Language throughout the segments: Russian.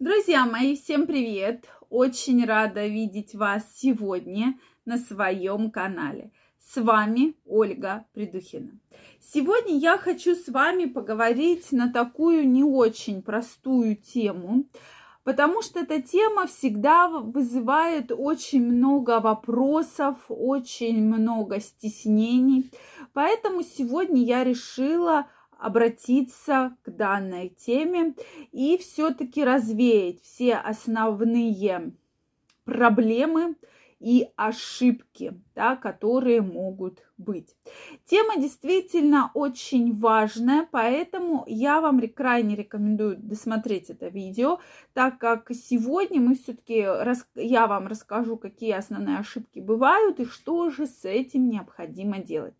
Друзья мои, всем привет! Очень рада видеть вас сегодня на своем канале. С вами Ольга Придухина. Сегодня я хочу с вами поговорить на такую не очень простую тему, потому что эта тема всегда вызывает очень много вопросов, очень много стеснений. Поэтому сегодня я решила обратиться к данной теме и все-таки развеять все основные проблемы и ошибки, да, которые могут быть. Тема действительно очень важная, поэтому я вам крайне рекомендую досмотреть это видео, так как сегодня мы все-таки, я вам расскажу, какие основные ошибки бывают и что же с этим необходимо делать.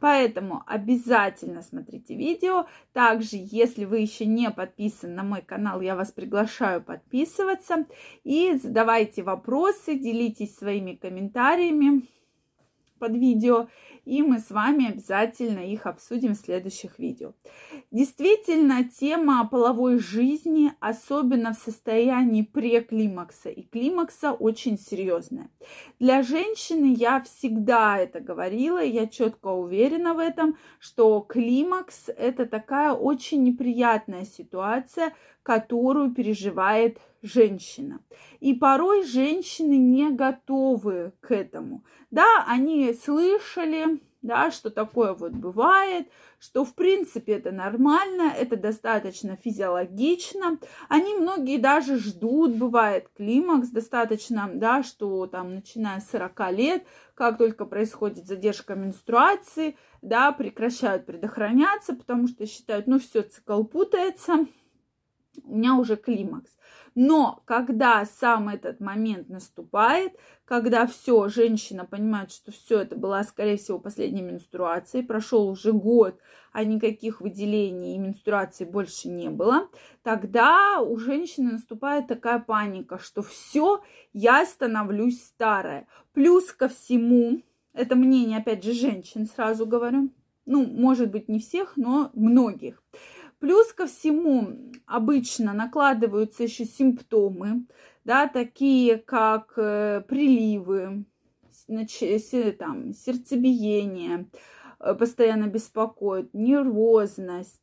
Поэтому обязательно смотрите видео. Также, если вы еще не подписаны на мой канал, я вас приглашаю подписываться и задавайте вопросы, делитесь своими комментариями под видео, и мы с вами обязательно их обсудим в следующих видео. Действительно, тема половой жизни, особенно в состоянии преклимакса и климакса, очень серьезная. Для женщины я всегда это говорила, я четко уверена в этом, что климакс – это такая очень неприятная ситуация, которую переживает женщина. И порой женщины не готовы к этому. Да, они слышали, да, что такое вот бывает, что в принципе это нормально, это достаточно физиологично. Они многие даже ждут, бывает климакс достаточно, да, что там начиная с 40 лет, как только происходит задержка менструации, да, прекращают предохраняться, потому что считают, ну все, цикл путается, у меня уже климакс. Но когда сам этот момент наступает, когда все, женщина понимает, что все это была, скорее всего, последняя менструация, прошел уже год, а никаких выделений и менструации больше не было, тогда у женщины наступает такая паника, что все, я становлюсь старая. Плюс ко всему, это мнение, опять же, женщин, сразу говорю, ну, может быть, не всех, но многих. Плюс ко всему обычно накладываются еще симптомы, да, такие как э, приливы, там, сердцебиение, э, постоянно беспокоит, нервозность,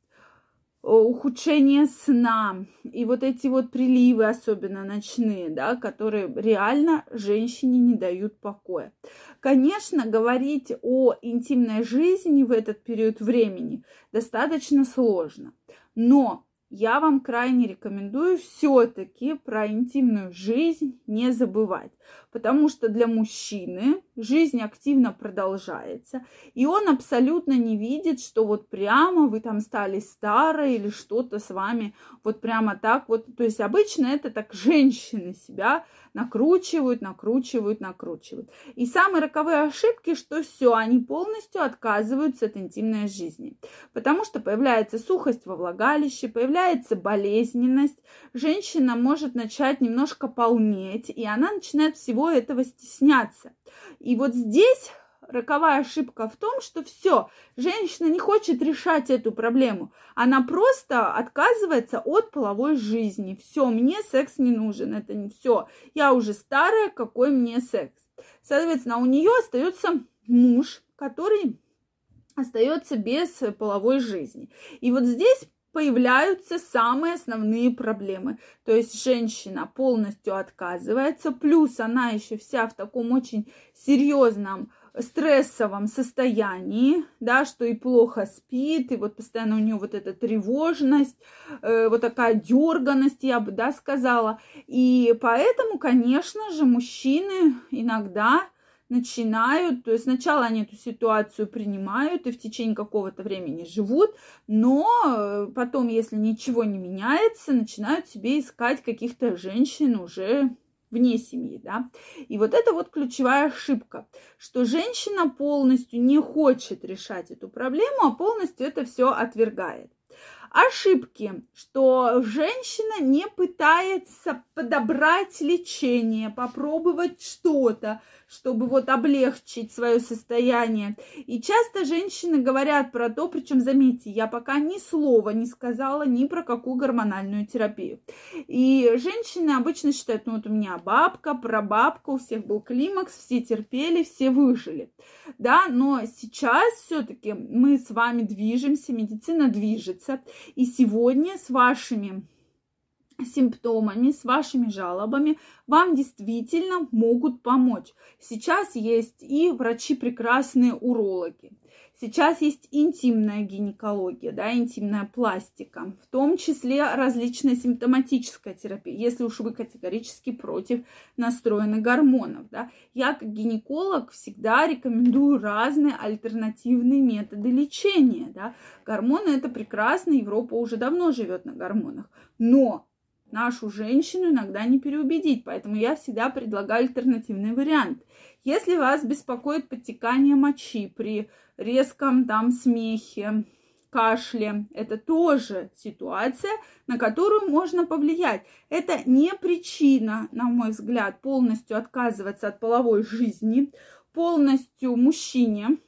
ухудшение сна и вот эти вот приливы, особенно ночные, да, которые реально женщине не дают покоя. Конечно, говорить о интимной жизни в этот период времени достаточно сложно, но я вам крайне рекомендую все-таки про интимную жизнь не забывать, потому что для мужчины жизнь активно продолжается, и он абсолютно не видит, что вот прямо вы там стали старой или что-то с вами вот прямо так вот. То есть обычно это так женщины себя накручивают, накручивают, накручивают. И самые роковые ошибки, что все, они полностью отказываются от интимной жизни, потому что появляется сухость во влагалище, появляется болезненность, женщина может начать немножко полнеть, и она начинает всего этого стесняться. Вот здесь роковая ошибка в том, что все, женщина не хочет решать эту проблему. Она просто отказывается от половой жизни. Все, мне секс не нужен. Это не все. Я уже старая, какой мне секс. Соответственно, у нее остается муж, который остается без половой жизни. И вот здесь появляются самые основные проблемы. То есть женщина полностью отказывается, плюс она еще вся в таком очень серьезном стрессовом состоянии, да, что и плохо спит, и вот постоянно у нее вот эта тревожность, э, вот такая дерганность, я бы, да, сказала. И поэтому, конечно же, мужчины иногда начинают, то есть сначала они эту ситуацию принимают и в течение какого-то времени живут, но э, потом, если ничего не меняется, начинают себе искать каких-то женщин уже вне семьи, да. И вот это вот ключевая ошибка, что женщина полностью не хочет решать эту проблему, а полностью это все отвергает. Ошибки, что женщина не пытается подобрать лечение, попробовать что-то, чтобы вот облегчить свое состояние. И часто женщины говорят про то, причем заметьте, я пока ни слова не сказала ни про какую гормональную терапию. И женщины обычно считают, ну вот у меня бабка, прабабка, у всех был климакс, все терпели, все выжили. Да, но сейчас все-таки мы с вами движемся, медицина движется. И сегодня с вашими симптомами, с вашими жалобами вам действительно могут помочь. Сейчас есть и врачи прекрасные урологи. Сейчас есть интимная гинекология, да, интимная пластика, в том числе различная симптоматическая терапия, если уж вы категорически против настроены гормонов, да. Я как гинеколог всегда рекомендую разные альтернативные методы лечения, да. Гормоны это прекрасно, Европа уже давно живет на гормонах, но нашу женщину иногда не переубедить, поэтому я всегда предлагаю альтернативный вариант. Если вас беспокоит подтекание мочи при резком там смехе, кашле, это тоже ситуация, на которую можно повлиять. Это не причина, на мой взгляд, полностью отказываться от половой жизни, полностью мужчине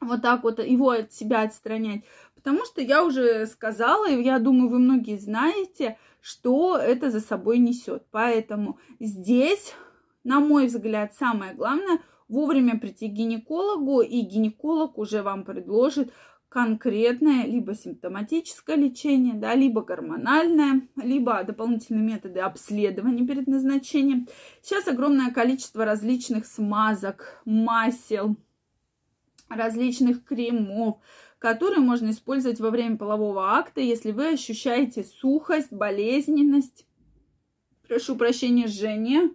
вот так вот его от себя отстранять. Потому что я уже сказала, и я думаю, вы многие знаете, что это за собой несет. Поэтому здесь, на мой взгляд, самое главное вовремя прийти к гинекологу, и гинеколог уже вам предложит конкретное либо симптоматическое лечение, да, либо гормональное, либо дополнительные методы обследования перед назначением. Сейчас огромное количество различных смазок, масел, различных кремов, которые можно использовать во время полового акта, если вы ощущаете сухость, болезненность. Прошу прощения, жжение.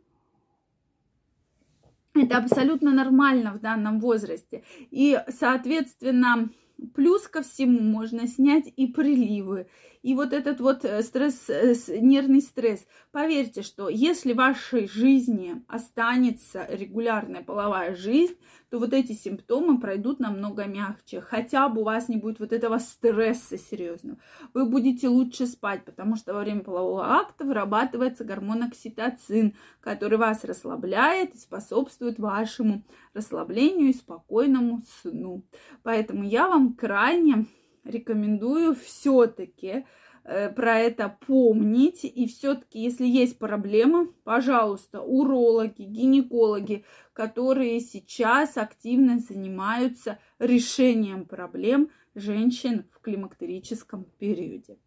Это абсолютно нормально в данном возрасте. И, соответственно, плюс ко всему можно снять и приливы, и вот этот вот э, стресс, э, нервный стресс. Поверьте, что если в вашей жизни останется регулярная половая жизнь, то вот эти симптомы пройдут намного мягче. Хотя бы у вас не будет вот этого стресса серьезного. Вы будете лучше спать, потому что во время полового акта вырабатывается гормон окситоцин, который вас расслабляет и способствует вашему расслаблению и спокойному сну. Поэтому я вам крайне рекомендую все-таки э, про это помнить. И все-таки, если есть проблема, пожалуйста, урологи, гинекологи, которые сейчас активно занимаются решением проблем женщин в климактерическом периоде.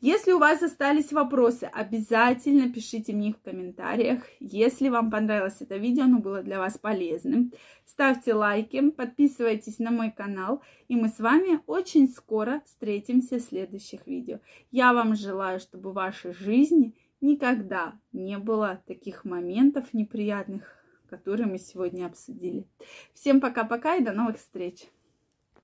Если у вас остались вопросы, обязательно пишите мне их в комментариях. Если вам понравилось это видео, оно было для вас полезным, ставьте лайки, подписывайтесь на мой канал, и мы с вами очень скоро встретимся в следующих видео. Я вам желаю, чтобы в вашей жизни никогда не было таких моментов неприятных, которые мы сегодня обсудили. Всем пока-пока и до новых встреч!